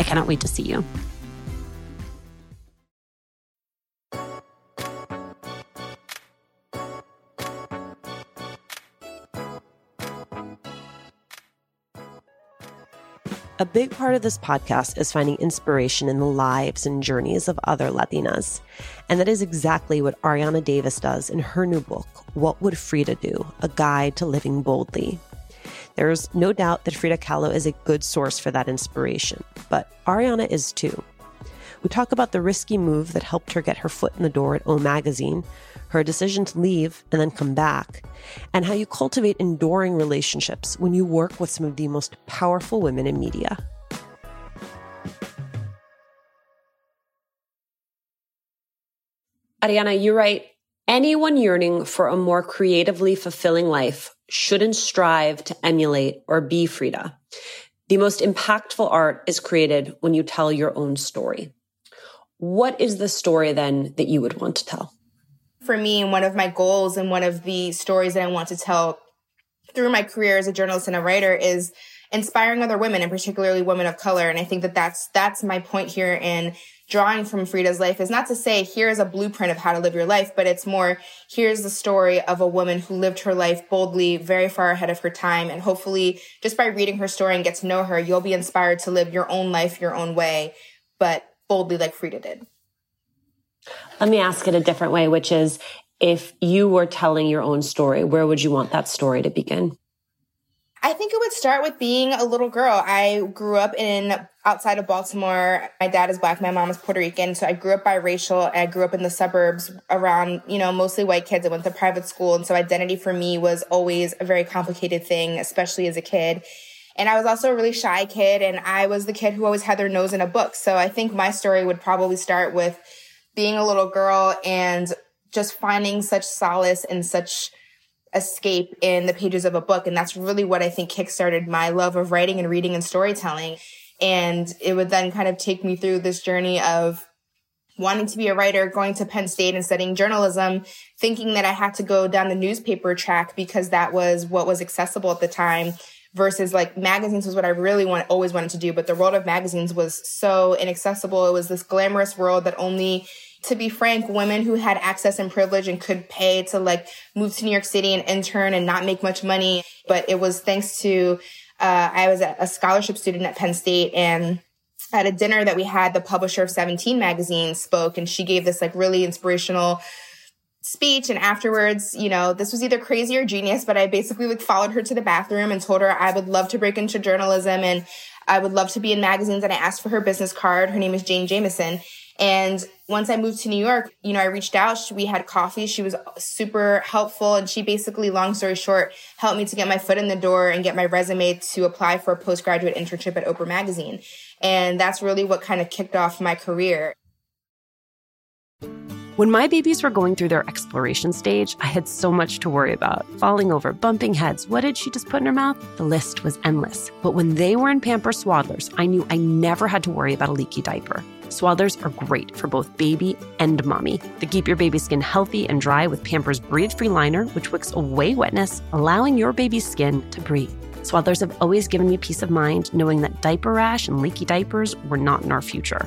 I cannot wait to see you. A big part of this podcast is finding inspiration in the lives and journeys of other Latinas. And that is exactly what Arianna Davis does in her new book, What Would Frida Do? A Guide to Living Boldly. There's no doubt that Frida Kahlo is a good source for that inspiration, but Arianna is too. We talk about the risky move that helped her get her foot in the door at O Magazine, her decision to leave and then come back, and how you cultivate enduring relationships when you work with some of the most powerful women in media. Arianna, you write anyone yearning for a more creatively fulfilling life shouldn't strive to emulate or be Frida. The most impactful art is created when you tell your own story. What is the story then that you would want to tell? For me, one of my goals and one of the stories that I want to tell through my career as a journalist and a writer is inspiring other women and particularly women of color. And I think that that's, that's my point here in drawing from Frida's life is not to say here's a blueprint of how to live your life, but it's more here's the story of a woman who lived her life boldly, very far ahead of her time. And hopefully, just by reading her story and get to know her, you'll be inspired to live your own life your own way, but boldly like Frida did. Let me ask it a different way, which is if you were telling your own story, where would you want that story to begin? I think it would start with being a little girl. I grew up in outside of Baltimore. My dad is black, my mom is Puerto Rican. So I grew up biracial. I grew up in the suburbs around, you know, mostly white kids. I went to private school. And so identity for me was always a very complicated thing, especially as a kid. And I was also a really shy kid. And I was the kid who always had their nose in a book. So I think my story would probably start with being a little girl and just finding such solace and such escape in the pages of a book. And that's really what I think kickstarted my love of writing and reading and storytelling. And it would then kind of take me through this journey of wanting to be a writer, going to Penn State and studying journalism, thinking that I had to go down the newspaper track because that was what was accessible at the time versus like magazines was what I really want always wanted to do. But the world of magazines was so inaccessible. It was this glamorous world that only to be frank, women who had access and privilege and could pay to like move to New York City and intern and not make much money. But it was thanks to, uh, I was a scholarship student at Penn State. And at a dinner that we had, the publisher of 17 magazine spoke and she gave this like really inspirational speech. And afterwards you know this was either crazy or genius but i basically like followed her to the bathroom and told her i would love to break into journalism and i would love to be in magazines. And i asked for her business card. Her name is Jayne Jamison and once I moved to New York, you know, I reached out. We had coffee. She was super helpful. And she basically, long story short, helped me to get my foot in the door and get my resume to apply for a postgraduate internship at Oprah Magazine. And that's really what kind of kicked off my career. When my babies were going through their exploration stage, I had so much to worry about falling over, bumping heads. What did she just put in her mouth? The list was endless. But when they were in Pampers Swaddlers, I knew I never had to worry about a leaky diaper. Swaddlers are great for both baby and mommy. They keep your baby's skin healthy and dry with Pampers Breathe Free Liner, which wicks away wetness, allowing your baby's skin to breathe. Swaddlers have always given me peace of mind knowing that diaper rash and leaky diapers were not in our future.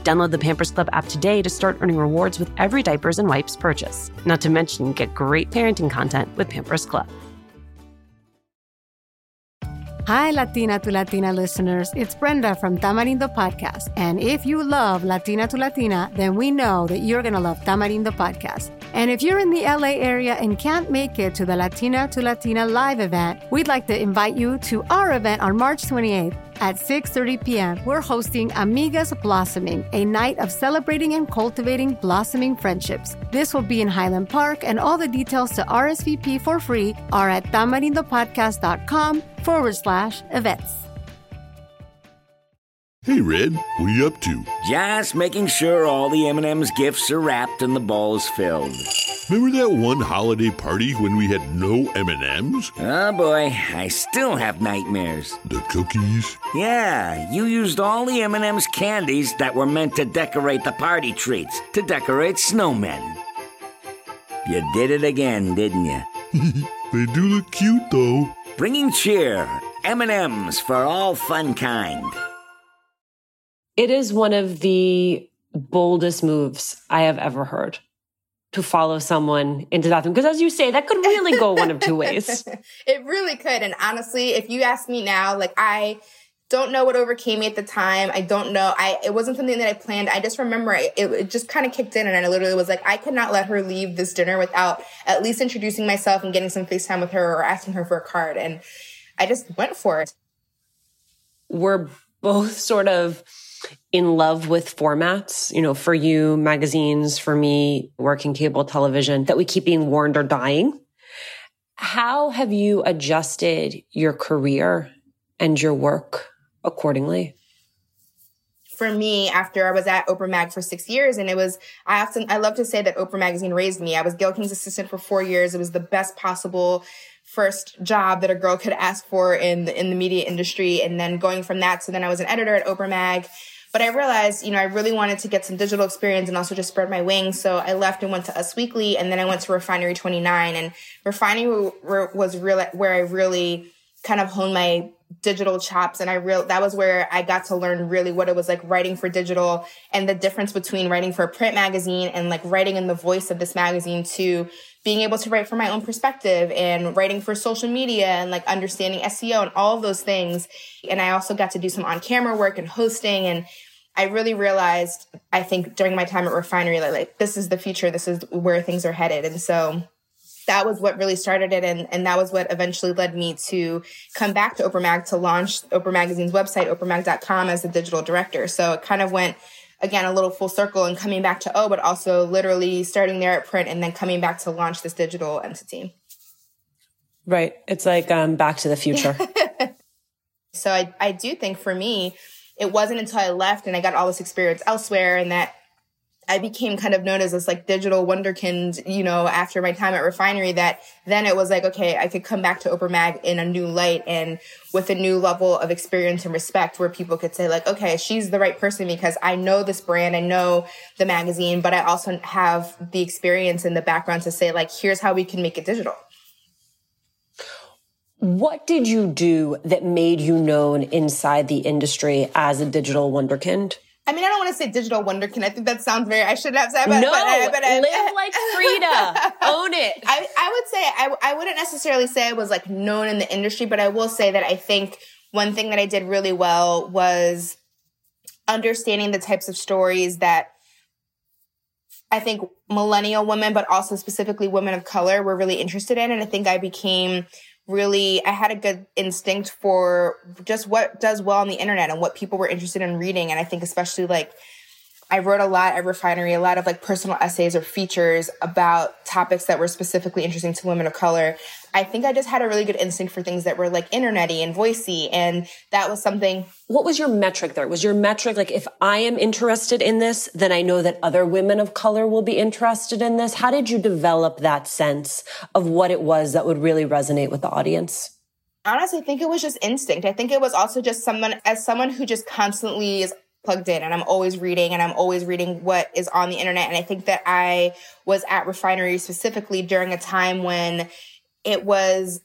Download the Pampers Club app today to start earning rewards with every diapers and wipes purchase. Not to mention, get great parenting content with Pampers Club. Hi, Latina to Latina listeners. It's Brenda from Tamarindo Podcast. And if you love Latina to Latina, then we know that you're going to love Tamarindo Podcast. And if you're in the LA area and can't make it to the Latina to Latina live event, we'd like to invite you to our event on March 28th at 6:30 p.m. We're hosting Amigas Blossoming, a night of celebrating and cultivating blossoming friendships. This will be in Highland Park, and all the details to RSVP for free are at tamarindopodcast.com forward slash events. Hey, Red, what are you up to? Just making sure all the M&M's gifts are wrapped and the ball's filled. Remember that one holiday party when we had no M&Ms? Oh boy, I still have nightmares. The cookies? Yeah, you used all the M&M's candies that were meant to decorate the party treats, to decorate snowmen. You did it again, didn't you? they do look cute though. Bringing cheer, M&M's for all fun kind. It is one of the boldest moves I have ever heard to follow someone into the bathroom. Because as you say, that could really go one of two ways. it really could. And honestly, if you ask me now, like I don't know what overcame me at the time. I don't know. I it wasn't something that I planned. I just remember it, it just kind of kicked in, and I literally was like, I could not let her leave this dinner without at least introducing myself and getting some FaceTime with her or asking her for a card. And I just went for it. We're both sort of in love with formats, you know, for you, magazines, for me, working cable television, that we keep being warned are dying. How have you adjusted your career and your work accordingly? For me, after I was at Oprah Mag for six years, and it was, I often, I love to say that Oprah Magazine raised me. I was Gayle King's assistant for four years. It was the best possible first job that a girl could ask for in the, in the media industry. And then going from that, so then I was an editor at Oprah Mag. But I realized, you know, I really wanted to get some digital experience and also just spread my wings. So I left and went to Us Weekly, and then I went to Refinery 29. And Refinery was real where I really kind of honed my digital chops and I real that was where I got to learn really what it was like writing for digital and the difference between writing for a print magazine and like writing in the voice of this magazine to being able to write from my own perspective and writing for social media and like understanding SEO and all those things. And I also got to do some on camera work and hosting and I really realized, I think during my time at Refinery, like, like this is the future. This is where things are headed. And so that was what really started it. And, and that was what eventually led me to come back to Oprah Mag to launch Oprah Magazine's website, oprahmag.com as the digital director. So it kind of went again a little full circle and coming back to O, but also literally starting there at print and then coming back to launch this digital entity. Right. It's like um, back to the future. so I, I do think for me, it wasn't until I left and I got all this experience elsewhere and that I became kind of known as this like digital wunderkind, you know, after my time at Refinery that then it was like, okay, I could come back to Oprah Mag in a new light and with a new level of experience and respect where people could say like, okay, she's the right person because I know this brand, I know the magazine, but I also have the experience and the background to say like, here's how we can make it digital. What did you do that made you known inside the industry as a digital wunderkind? I mean, I don't want to say digital wonderkin. I think that sounds very. I should have said. But, no, but, but, but, live like Frida. Own it. I, I would say I, I wouldn't necessarily say I was like known in the industry, but I will say that I think one thing that I did really well was understanding the types of stories that I think millennial women, but also specifically women of color were really interested in. And I think I became really, I had a good instinct for just what does well on the internet and what people were interested in reading. And I think especially like I wrote a lot at Refinery, a lot of like personal essays or features about topics that were specifically interesting to women of color. I think I just had a really good instinct for things that were like internety and voicey. And that was something. What was your metric there? Was your metric like, if I am interested in this, then I know that other women of color will be interested in this? How did you develop that sense of what it was that would really resonate with the audience? Honestly, I think it was just instinct. I think it was also just someone, as someone who just constantly is plugged in and I'm always reading and I'm always reading what is on the internet. And I think that I was at Refinery specifically during a time when it was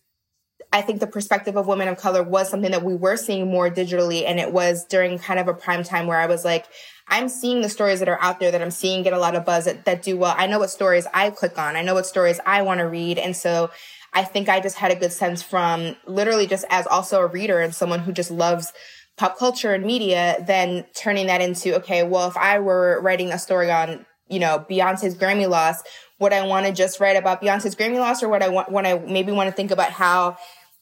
I think the perspective of women of color was something that we were seeing more digitally. And it was during kind of a prime time where I was like, I'm seeing the stories that are out there that I'm seeing get a lot of buzz that, that do well. I know what stories I click on. I know what stories I want to read. And so I think I just had a good sense from literally just as also a reader and someone who just loves pop culture and media, then turning that into, okay, well, if I were writing a story on, you know, Beyonce's Grammy loss, would I want to just write about Beyonce's Grammy loss or would I want, when I maybe want to think about how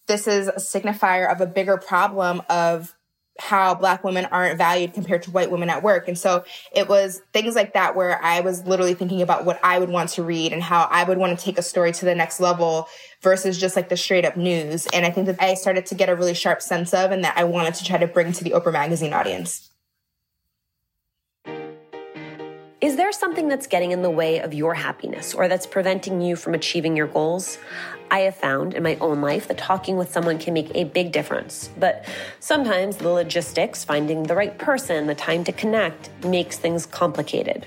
this is a signifier of a bigger problem of how black women aren't valued compared to white women at work. And so it was things like that where I was literally thinking about what I would want to read and how I would want to take a story to the next level versus just like the straight up news. And I think that I started to get a really sharp sense of and that I wanted to try to bring to the Oprah Magazine audience. Is there something that's getting in the way of your happiness or that's preventing you from achieving your goals? I have found in my own life that talking with someone can make a big difference. But sometimes the logistics, finding the right person, the time to connect, makes things complicated.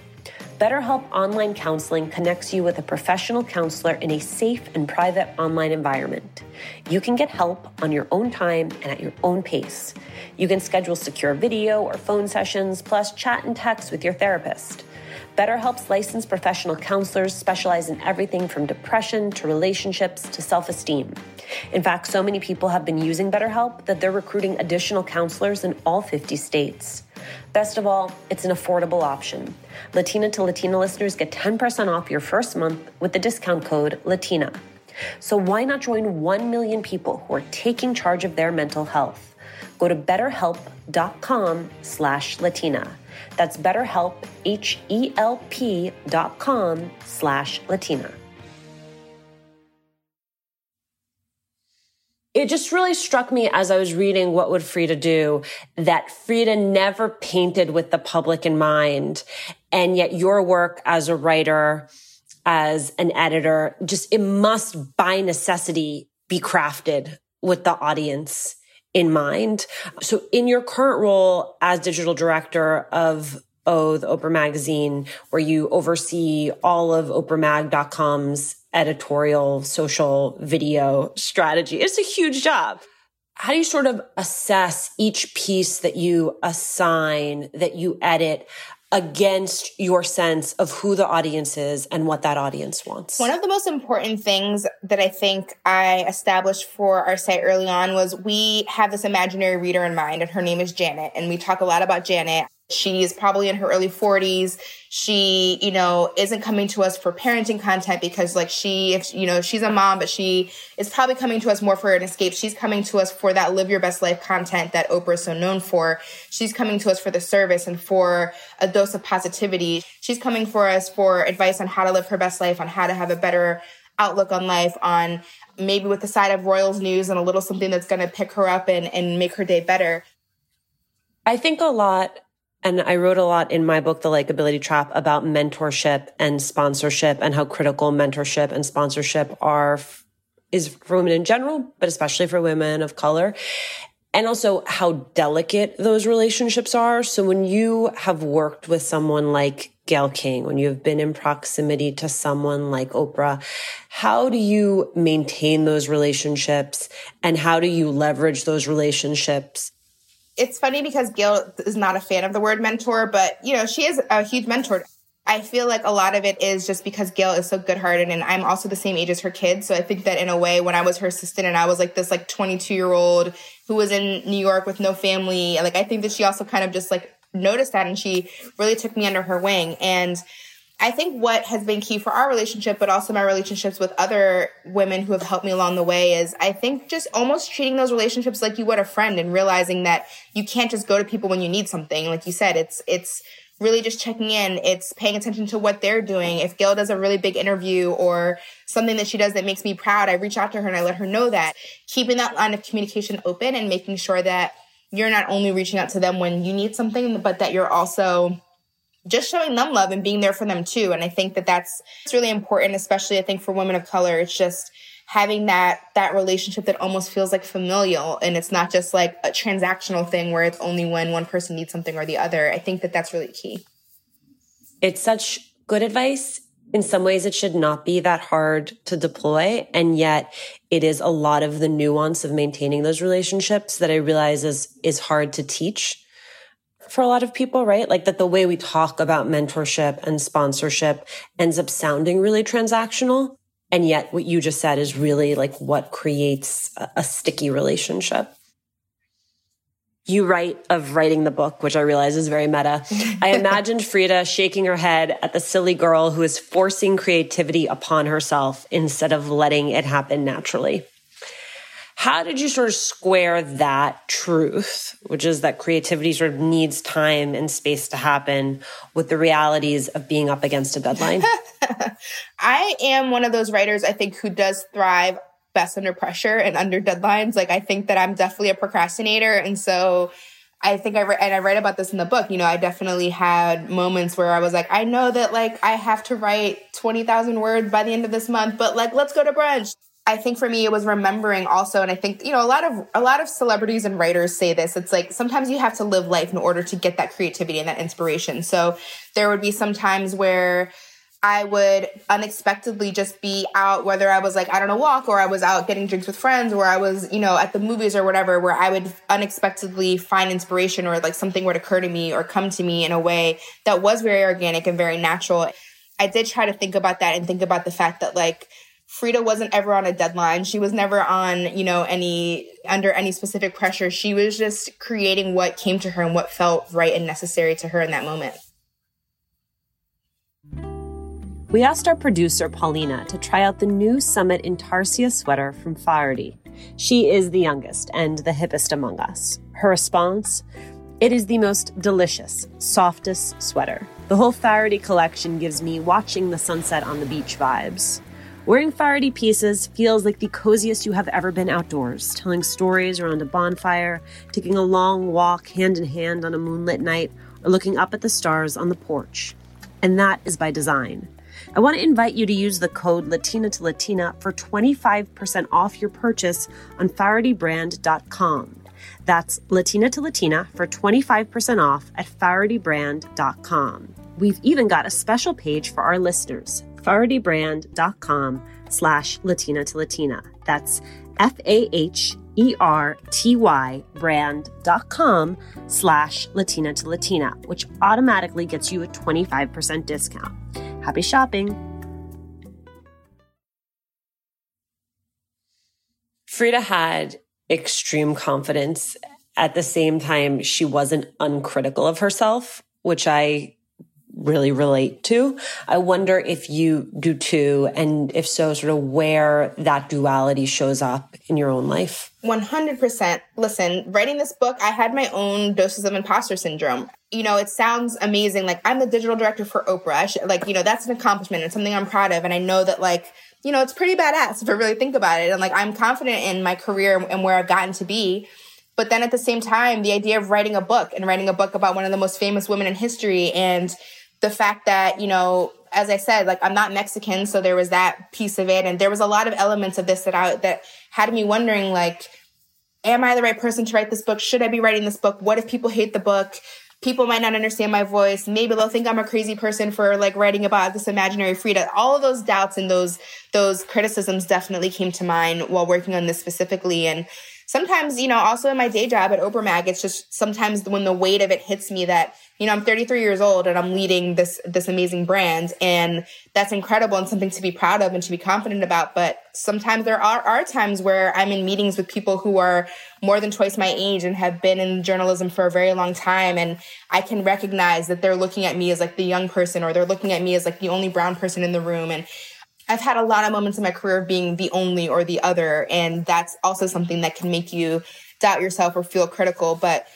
BetterHelp Online Counseling connects you with a professional counselor in a safe and private online environment. You can get help on your own time and at your own pace. You can schedule secure video or phone sessions, plus chat and text with your therapist. BetterHelp's licensed professional counselors specialize in everything from depression to relationships to self esteem. In fact, so many people have been using BetterHelp that they're recruiting additional counselors in all 50 states. Best of all, it's an affordable option. Latina to Latina listeners get 10% off your first month with the discount code LATINA. So why not join 1 million people who are taking charge of their mental health? Go to betterhelp.com slash Latina. That's betterhelp, H-E-L-P dot com slash Latina. It just really struck me as I was reading What Would Frida Do that Frida never painted with the public in mind. And yet your work as a writer, as an editor, just it must by necessity be crafted with the audience in mind. So in your current role as digital director of O, the Oprah magazine, where you oversee all of oprahmag.com's editorial social video strategy. It's a huge job. How do you sort of assess each piece that you assign, that you edit? Against your sense of who the audience is and what that audience wants? One of the most important things that I think I established for our site early on was we have this imaginary reader in mind, and her name is Janet. And we talk a lot about Janet. She's probably in her early 40s. She, you know, isn't coming to us for parenting content because like she, if, you know, she's a mom, but she is probably coming to us more for an escape. She's coming to us for that live your best life content that Oprah is so known for. She's coming to us for the service and for a dose of positivity. She's coming for us for advice on how to live her best life, on how to have a better outlook on life, on maybe with the side of Royals news and a little something that's going to pick her up and, and make her day better. I think a lot and I wrote a lot in my book, The Likeability Trap, about mentorship and sponsorship and how critical mentorship and sponsorship are, is for women in general, but especially for women of color. And also how delicate those relationships are. So when you have worked with someone like Gayle King, when you have been in proximity to someone like Oprah, how do you maintain those relationships and how do you leverage those relationships it's funny because Gayle is not a fan of the word mentor, but you know, she is a huge mentor. I feel like a lot of it is just because Gayle is so good hearted and I'm also the same age as her kids. So I think that in a way, when I was her assistant and I was like this like 22 year old who was in New York with no family, like I think that she also kind of just like noticed that and she really took me under her wing. And I think what has been key for our relationship, but also my relationships with other women who have helped me along the way is I think just almost treating those relationships like you would a friend and realizing that you can't just go to people when you need something. Like you said, it's, it's really just checking in. It's paying attention to what they're doing. If Gayle does a really big interview or something that she does that makes me proud, I reach out to her and I let her know that. Keeping that line of communication open and making sure that you're not only reaching out to them when you need something, but that you're also just showing them love and being there for them too. And I think that that's it's really important, especially I think for women of color. It's just having that that relationship that almost feels like familial and it's not just like a transactional thing where it's only when one person needs something or the other. I think that that's really key. It's such good advice. In some ways, it should not be that hard to deploy. And yet it is a lot of the nuance of maintaining those relationships that I realize is, is hard to teach for a lot of people, right? Like that the way we talk about mentorship and sponsorship ends up sounding really transactional. And yet what you just said is really like what creates a, a sticky relationship. You write of writing the book, which I realize is very meta. I imagined Frida shaking her head at the silly girl who is forcing creativity upon herself instead of letting it happen naturally. How did you sort of square that truth, which is that creativity sort of needs time and space to happen with the realities of being up against a deadline? I am one of those writers, I think, who does thrive best under pressure and under deadlines. Like, I think that I'm definitely a procrastinator. And so, I think I re- and I write about this in the book. You know, I definitely had moments where I was like, I know that like I have to write twenty thousand words by the end of this month, but like let's go to brunch. I think for me it was remembering also and I think you know a lot of a lot of celebrities and writers say this it's like sometimes you have to live life in order to get that creativity and that inspiration. So there would be some times where I would unexpectedly just be out whether I was like out on a walk or I was out getting drinks with friends or I was you know at the movies or whatever where I would unexpectedly find inspiration or like something would occur to me or come to me in a way that was very organic and very natural. I did try to think about that and think about the fact that like Frida wasn't ever on a deadline. She was never on, you know, any under any specific pressure. She was just creating what came to her and what felt right and necessary to her in that moment. We asked our producer, Paulina, to try out the new Summit Intarsia sweater from Faherty. She is the youngest and the hippest among us. Her response? It is the most delicious, softest sweater. The whole Faherty collection gives me watching the sunset on the beach vibes. Wearing Faherty pieces feels like the coziest you have ever been outdoors, telling stories around a bonfire, taking a long walk hand in hand on a moonlit night, or looking up at the stars on the porch. And that is by design. I want to invite you to use the code Latina to Latina for 25% off your purchase on FahertyBrand.com. That's Latina to Latina for 25% off at FahertyBrand.com. We've even got a special page for our listeners fahertybrand.com slash Latina to Latina. That's F A H E R T Y brand.com slash Latina to Latina, which automatically gets you a 25% discount. Happy shopping! Frida had extreme confidence. At the same time, she wasn't uncritical of herself, which I really relate to. I wonder if you do too, and if so, sort of where that duality shows up in your own life. 100%. Listen, writing this book, I had my own doses of imposter syndrome. You know, it sounds amazing. Like, I'm the digital director for Oprah. Should, like, you know, that's an accomplishment and something I'm proud of. And I know that, like, you know, it's pretty badass if I really think about it. And like, I'm confident in my career and where I've gotten to be. But then at the same time, the idea of writing a book and writing a book about one of the most famous women in history and the fact that, you know, as I said, like I'm not Mexican, so there was that piece of it. And there was a lot of elements of this that I, that had me wondering, like, am I the right person to write this book? Should I be writing this book? What if people hate the book? People might not understand my voice. Maybe they'll think I'm a crazy person for like writing about this imaginary Frida. All of those doubts and those, those criticisms definitely came to mind while working on this specifically. And sometimes, you know, also in my day job at Oprah Mag, it's just sometimes when the weight of it hits me that you know, I'm 33 years old and I'm leading this, this amazing brand. And that's incredible and something to be proud of and to be confident about. But sometimes there are, are times where I'm in meetings with people who are more than twice my age and have been in journalism for a very long time. And I can recognize that they're looking at me as like the young person or they're looking at me as like the only brown person in the room. And I've had a lot of moments in my career of being the only or the other. And that's also something that can make you doubt yourself or feel critical. But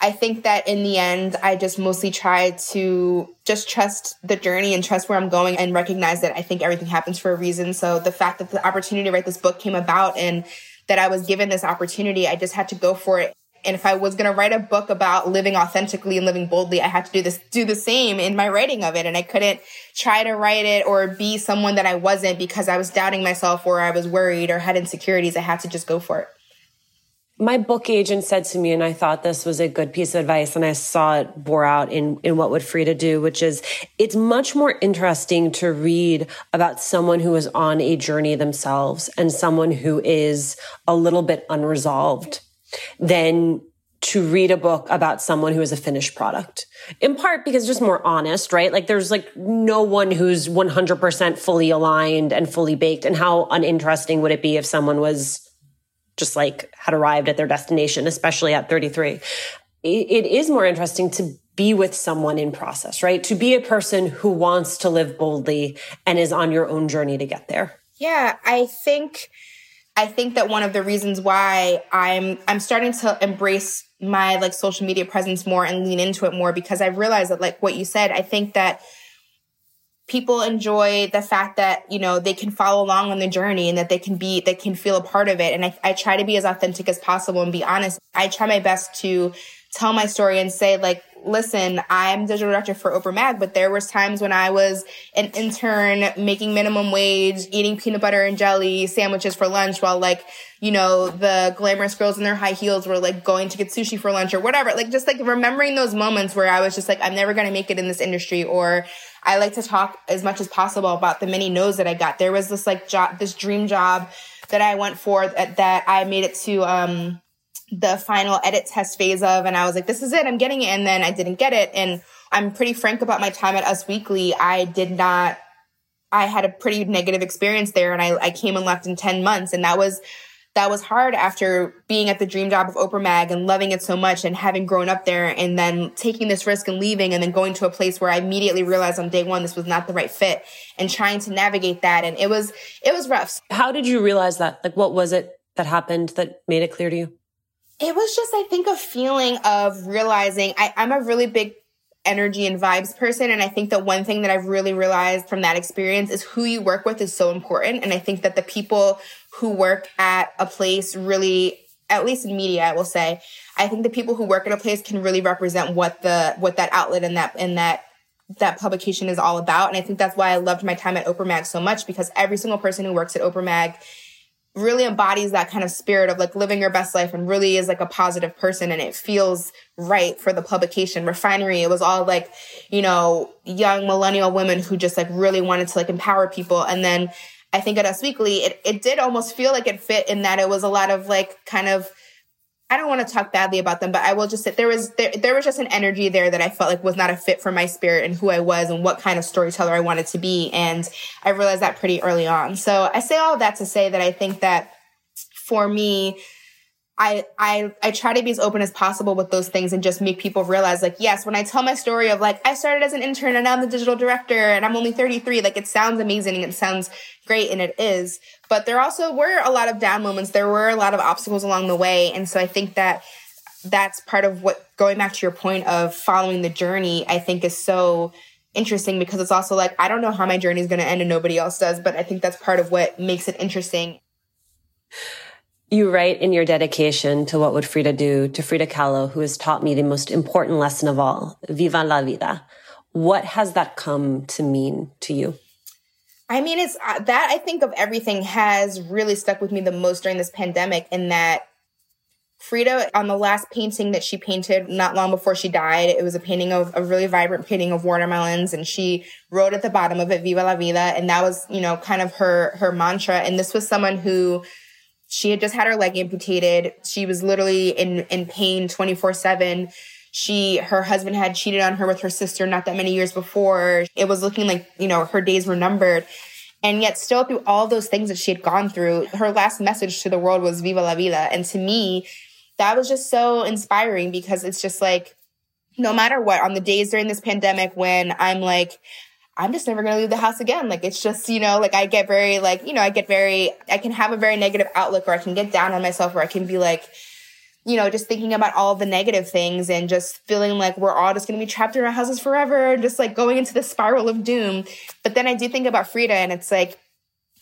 I think that in the end, I just mostly try to just trust the journey and trust where I'm going and recognize that I think everything happens for a reason. So the fact that the opportunity to write this book came about and that I was given this opportunity, I just had to go for it. And if I was going to write a book about living authentically and living boldly, I had to do this, do the same in my writing of it. And I couldn't try to write it or be someone that I wasn't because I was doubting myself or I was worried or had insecurities. I had to just go for it my book agent said to me, and I thought this was a good piece of advice, and I saw it bore out in, in what would Frida do, which is it's much more interesting to read about someone who is on a journey themselves and someone who is a little bit unresolved than to read a book about someone who is a finished product. In part because just more honest, right? Like there's like no one who's 100% fully aligned and fully baked. And how uninteresting would it be if someone was just like had arrived at their destination, especially at 33. it is more interesting to be with someone in process, right? To be a person who wants to live boldly and is on your own journey to get there. Yeah, I think I think that one of the reasons why I'm I'm starting to embrace my like social media presence more and lean into it more because I realized that like what you said, I think that people enjoy the fact that you know they can follow along on the journey and that they can be they can feel a part of it and I, I try to be as authentic as possible and be honest i try my best to tell my story and say like listen, I'm digital director for Oprah Mag, but there was times when I was an intern making minimum wage, eating peanut butter and jelly sandwiches for lunch while like, you know, the glamorous girls in their high heels were like going to get sushi for lunch or whatever. Like just like remembering those moments where I was just like, I'm never going to make it in this industry or I like to talk as much as possible about the many no's that I got. There was this like job, this dream job that I went for that, that I made it to, um, the final edit test phase of, and I was like, this is it, I'm getting it. And then I didn't get it. And I'm pretty frank about my time at Us Weekly. I did not, I had a pretty negative experience there and I, I came and left in 10 months. And that was, that was hard after being at the dream job of Oprah Mag and loving it so much and having grown up there and then taking this risk and leaving and then going to a place where I immediately realized on day one this was not the right fit and trying to navigate that. And it was, it was rough. How did you realize that? Like, what was it that happened that made it clear to you? It was just, I think, a feeling of realizing I, I'm a really big energy and vibes person. And I think that one thing that I've really realized from that experience is who you work with is so important. And I think that the people who work at a place really, at least in media, I will say, I think the people who work at a place can really represent what the, what that outlet and that, and that that publication is all about. And I think that's why I loved my time at Oprah Mag so much because every single person who works at Oprah Mag really embodies that kind of spirit of like living your best life and really is like a positive person and it feels right for the publication refinery it was all like you know young millennial women who just like really wanted to like empower people and then i think at us weekly it, it did almost feel like it fit in that it was a lot of like kind of I don't want to talk badly about them, but I will just say there was there, there was just an energy there that I felt like was not a fit for my spirit and who I was and what kind of storyteller I wanted to be. And I realized that pretty early on. So I say all of that to say that I think that for me, I, I, I try to be as open as possible with those things and just make people realize like, yes, when I tell my story of like, I started as an intern and now I'm the digital director and I'm only 33, like it sounds amazing and it sounds great and it is. But there also were a lot of down moments. There were a lot of obstacles along the way. And so I think that that's part of what going back to your point of following the journey, I think is so interesting because it's also like, I don't know how my journey is going to end and nobody else does, but I think that's part of what makes it interesting. You write in your dedication to what would Frida do to Frida Kahlo, who has taught me the most important lesson of all, viva la vida. What has that come to mean to you? I mean, it's uh, that I think of everything has really stuck with me the most during this pandemic in that Frida, on the last painting that she painted not long before she died, it was a painting of a really vibrant painting of watermelons. And she wrote at the bottom of it, Viva la Vida. And that was, you know, kind of her, her mantra. And this was someone who she had just had her leg amputated. She was literally in, in pain 24 seven. She, her husband had cheated on her with her sister not that many years before. It was looking like, you know, her days were numbered. And yet, still through all those things that she had gone through, her last message to the world was Viva la Vida. And to me, that was just so inspiring because it's just like, no matter what, on the days during this pandemic when I'm like, I'm just never going to leave the house again. Like, it's just, you know, like I get very, like, you know, I get very, I can have a very negative outlook or I can get down on myself or I can be like, you know, just thinking about all the negative things and just feeling like we're all just going to be trapped in our houses forever, and just like going into the spiral of doom. But then I do think about Frida and it's like,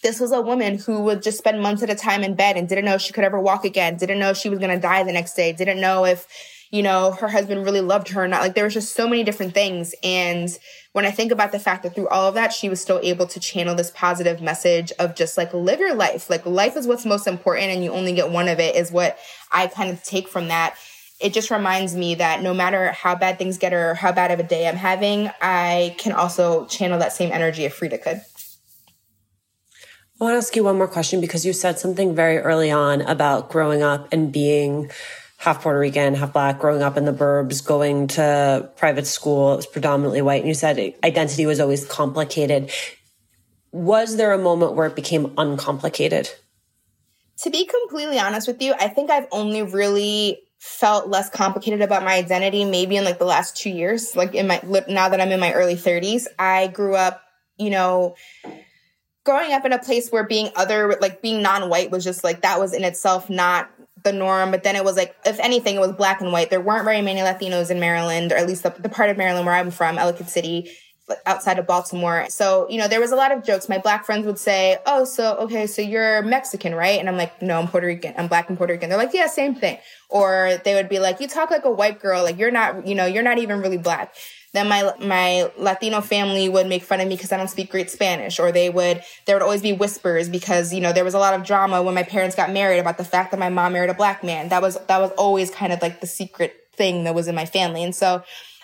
this was a woman who would just spend months at a time in bed and didn't know she could ever walk again, didn't know she was going to die the next day, didn't know if, you know, her husband really loved her or not. Like there was just so many different things. And when I think about the fact that through all of that, she was still able to channel this positive message of just like live your life. Like life is what's most important and you only get one of it is what I kind of take from that. It just reminds me that no matter how bad things get or how bad of a day I'm having, I can also channel that same energy if Frida could. I want to ask you one more question because you said something very early on about growing up and being half Puerto Rican, half black, growing up in the burbs, going to private school. It was predominantly white. And you said identity was always complicated. Was there a moment where it became uncomplicated? To be completely honest with you, I think I've only really felt less complicated about my identity maybe in like the last two years. Like in my, now that I'm in my early 30s, I grew up, you know, growing up in a place where being other, like being non white was just like, that was in itself not the norm. But then it was like, if anything, it was black and white. There weren't very many Latinos in Maryland, or at least the, the part of Maryland where I'm from, Ellicott City, outside of Baltimore. So, you know, there was a lot of jokes. My black friends would say, Oh, so, okay, so you're Mexican, right? And I'm like, no, I'm Puerto Rican. I'm black and Puerto Rican. They're like, yeah, same thing. Or they would be like, you talk like a white girl. Like you're not, you know, you're not even really black then my my Latino family would make fun of me because I don't speak great Spanish, or they would there would always be whispers because you know there was a lot of drama when my parents got married about the fact that my mom married a black man. That was that was always kind of like the secret thing that was in my family, and so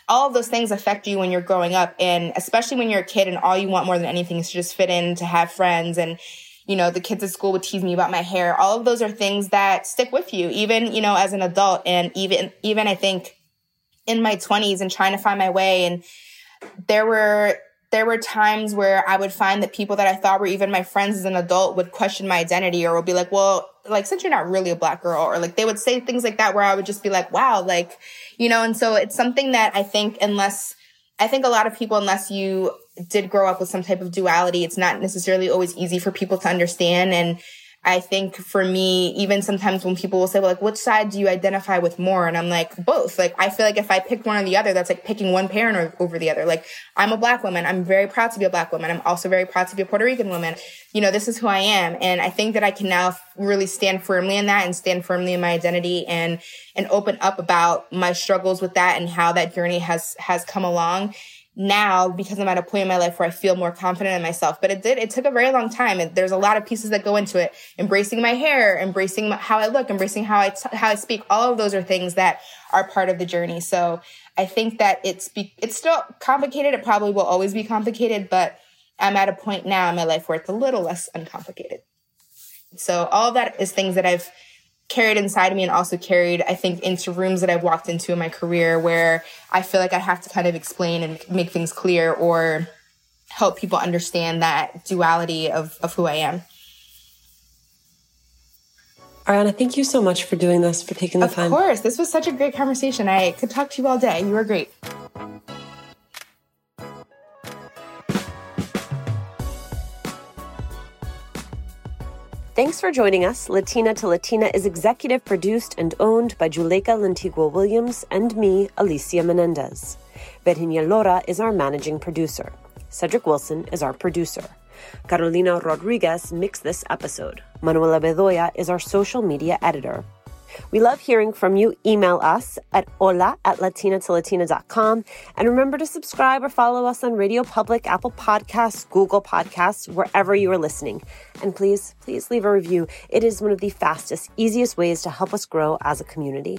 all of those things affect you when you're growing up, and especially when you're a kid and all you want more than anything is to just fit in, to have friends, and you know the kids at school would tease me about my hair. All of those are things that stick with you, even you know as an adult, and even even I think in my 20s and trying to find my way and there were there were times where I would find that people that I thought were even my friends as an adult would question my identity or would be like, well, like, since you're not really a black girl, or like they would say things like that where I would just be like, wow, like, you know, and so it's something that I think unless, I think a lot of people, unless you did grow up with some type of duality, it's not necessarily always easy for people to understand. And I think for me, even sometimes when people will say, well, like, which side do you identify with more? And I'm like, both. Like, I feel like if I picked one or the other, that's like picking one parent or, over the other. Like, I'm a black woman. I'm very proud to be a black woman. I'm also very proud to be a Puerto Rican woman. You know, this is who I am. And I think that I can now really stand firmly in that and stand firmly in my identity and, and open up about my struggles with that and how that journey has, has come along now because I'm at a point in my life where I feel more confident in myself. But it did, it took a very long time. And there's a lot of pieces that go into it. Embracing my hair, embracing how I look, embracing how I, t- how I speak. All of those are things that are part of the journey. So I think that it's, be- it's still complicated. It probably will always be complicated, but I'm at a point now in my life where it's a little less uncomplicated. So all that is things that I've carried inside of me and also carried, I think, into rooms that I've walked into in my career where I feel like I have to kind of explain and make things clear or help people understand that duality of, of who I am. Arianna, thank you so much for doing this, for taking the of time. Of course. This was such a great conversation. I could talk to you all day. You were great. Thanks for joining us. Latina to Latina is executive produced and owned by Juleyka Lantigua Williams and me, Alicia Menendez. Virginia Lora is our managing producer. Cedric Wilson is our producer. Carolina Rodriguez mixed this episode. Manuela Bedoya is our social media editor. We love hearing from you. Email us at hola at latinatolatina.com. And remember to subscribe or follow us on Radio Public, Apple Podcasts, Google Podcasts, wherever you are listening. And please, please leave a review. It is one of the fastest, easiest ways to help us grow as a community.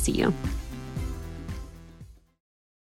see you.